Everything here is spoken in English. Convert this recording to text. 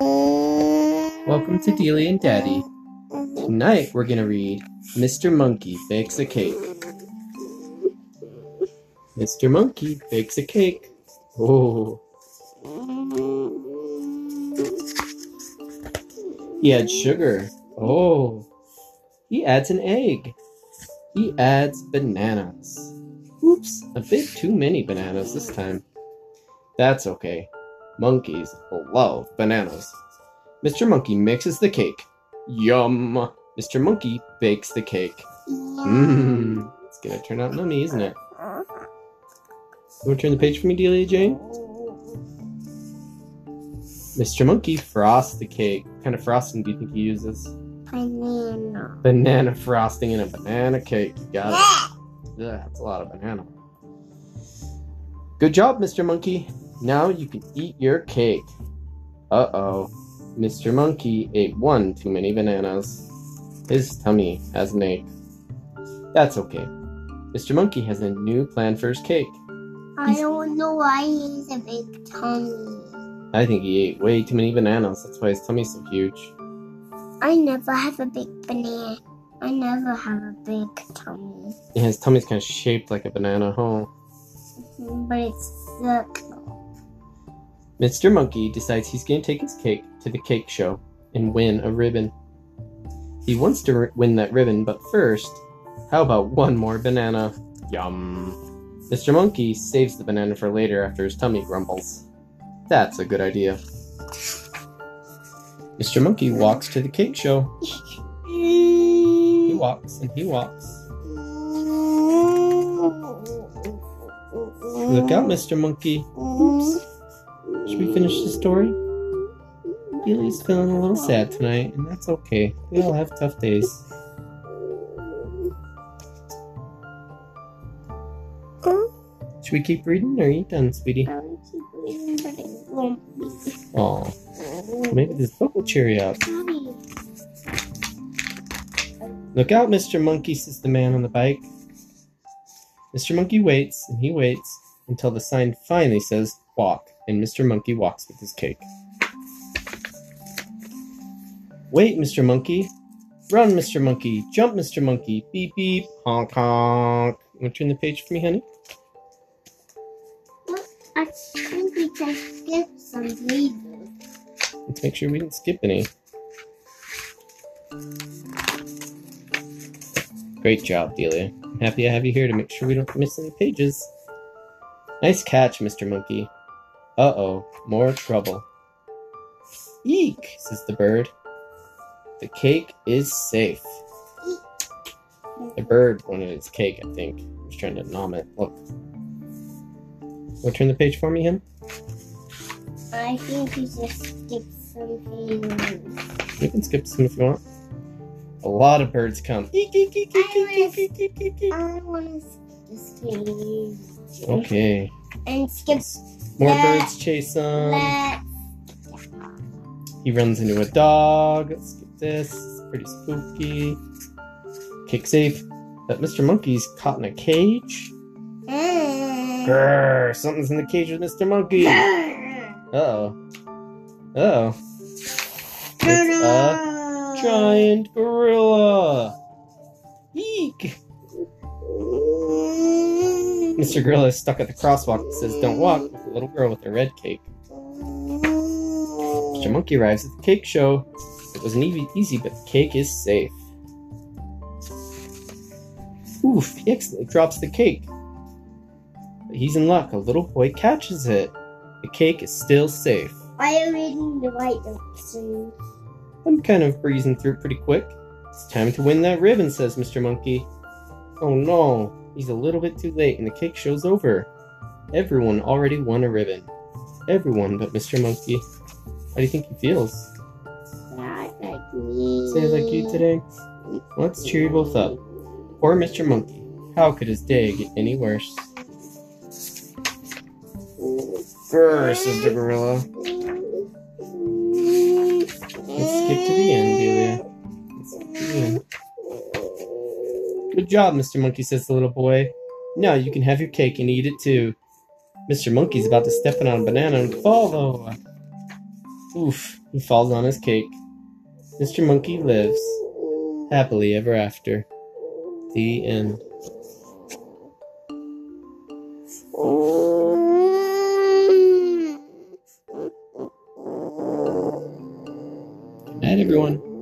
Welcome to Delia and Daddy. Tonight we're gonna read Mr. Monkey Bakes a Cake. Mr. Monkey bakes a cake. Oh. He adds sugar. Oh. He adds an egg. He adds bananas. Oops, a bit too many bananas this time. That's okay. Monkeys oh, love bananas. Mr. Monkey mixes the cake. Yum! Mr. Monkey bakes the cake. Mmm. It's gonna turn out yummy, isn't it? You wanna turn the page for me, Delia Jane? Mr. Monkey frosts the cake. What kind of frosting do you think he uses? Banana. Banana frosting in a banana cake. You got it. Yeah, that's a lot of banana. Good job, Mr. Monkey. Now you can eat your cake. Uh oh. Mr. Monkey ate one too many bananas. His tummy has an ache. That's okay. Mr. Monkey has a new plan for his cake. I don't know why he's a big tummy. I think he ate way too many bananas. That's why his tummy's so huge. I never have a big banana. I never have a big tummy. Yeah, his tummy's kind of shaped like a banana, huh? But it's circle. Mr. Monkey decides he's going to take his cake to the cake show and win a ribbon. He wants to r- win that ribbon, but first, how about one more banana? Yum. Mr. Monkey saves the banana for later after his tummy grumbles. That's a good idea. Mr. Monkey walks to the cake show. He walks and he walks. Look out, Mr. Monkey. Oops. Should we finish the story? Billy's feeling a little sad tonight, and that's okay. We all have tough days. Should we keep reading, or are you done, sweetie? I want to keep reading, but won't be. Aw, maybe this book will cheer you up. Look out, Mr. Monkey, says the man on the bike. Mr. Monkey waits, and he waits until the sign finally says walk, and Mr. Monkey walks with his cake. Wait, Mr. Monkey. Run, Mr. Monkey. Jump, Mr. Monkey. Beep, beep. Honk, honk. You want to turn the page for me, honey? I think we can skip some pages. Let's make sure we didn't skip any. Great job, Delia. I'm happy I have you here to make sure we don't miss any pages. Nice catch, Mr. Monkey. Uh oh, more trouble. Eek, says the bird. The cake is safe. The bird wanted its cake, I think. He was trying to nom it. Look. To turn the page for me, him? I think we just skip some pages. You can skip some if you want. A lot of birds come. Eek, eek, eek, eek, I eek, eek, eek, eek, eek. I want to skip. Okay. And skip More Let- birds chase him. let He runs into a dog. Let's skip this. It's pretty spooky. Kick safe. That Mr. Monkey's caught in a cage. Mm. Grrr, something's in the cage with Mr. Monkey. Oh. Oh. It's a giant gorilla. Eek. Mr. Gorilla is stuck at the crosswalk that says don't walk with a little girl with a red cake. Mr. Monkey arrives at the cake show. It wasn't easy, easy, but the cake is safe. Oof, he accidentally drops the cake. But he's in luck. A little boy catches it. The cake is still safe. Why are you reading the white notes? I'm kind of breezing through pretty quick. It's time to win that ribbon, says Mr. Monkey. Oh no, he's a little bit too late and the cake show's over. Everyone already won a ribbon. Everyone but Mr. Monkey. How do you think he feels? Not like me. Say like you today? Let's cheer you both up. Poor Mr. Monkey. How could his day get any worse? Grrr, says the gorilla. Let's skip to the end, Delia. Good job, Mr. Monkey, says the little boy. Now you can have your cake and eat it too. Mr. Monkey's about to step on a banana and fall, though. Oof, he falls on his cake. Mr. Monkey lives happily ever after. The end. Good night, everyone.